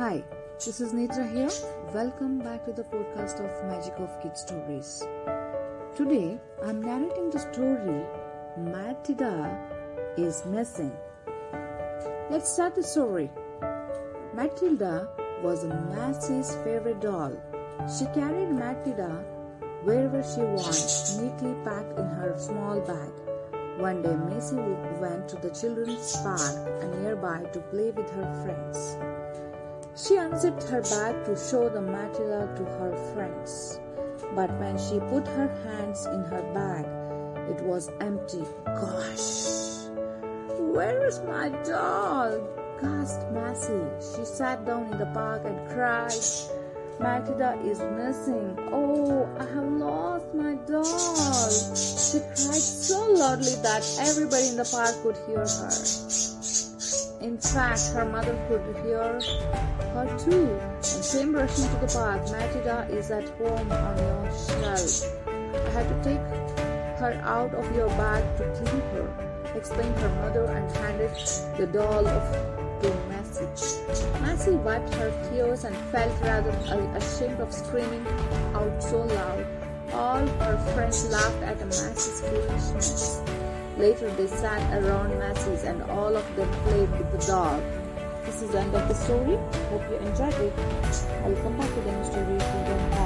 Hi, this is Netra here. Welcome back to the podcast of Magic of Kids Stories. Today I'm narrating the story Matilda is Missing. Let's start the story. Matilda was Massie's favorite doll. She carried Matilda wherever she went, neatly packed in her small bag. One day, Macy went to the children's park nearby to play with her friends. She unzipped her bag to show the Matilda to her friends. But when she put her hands in her bag, it was empty. Gosh! Where is my doll? gasped Massey. She sat down in the park and cried. Matilda is missing. Oh, I have lost my doll. She cried so loudly that everybody in the park could hear her. In fact, her mother could hear her too and came rushing to the park. Matilda is at home on your shelf. I had to take her out of your bag to clean her, explained her mother and handed the doll of to Massey. Massey wiped her tears and felt rather ashamed of screaming out so loud. All her friends laughed at Massey's foolishness. Later, they sat around Massey's and all of them played with the dog. This is the end of the story. Hope you enjoyed it. I'll come back to the story if you don't.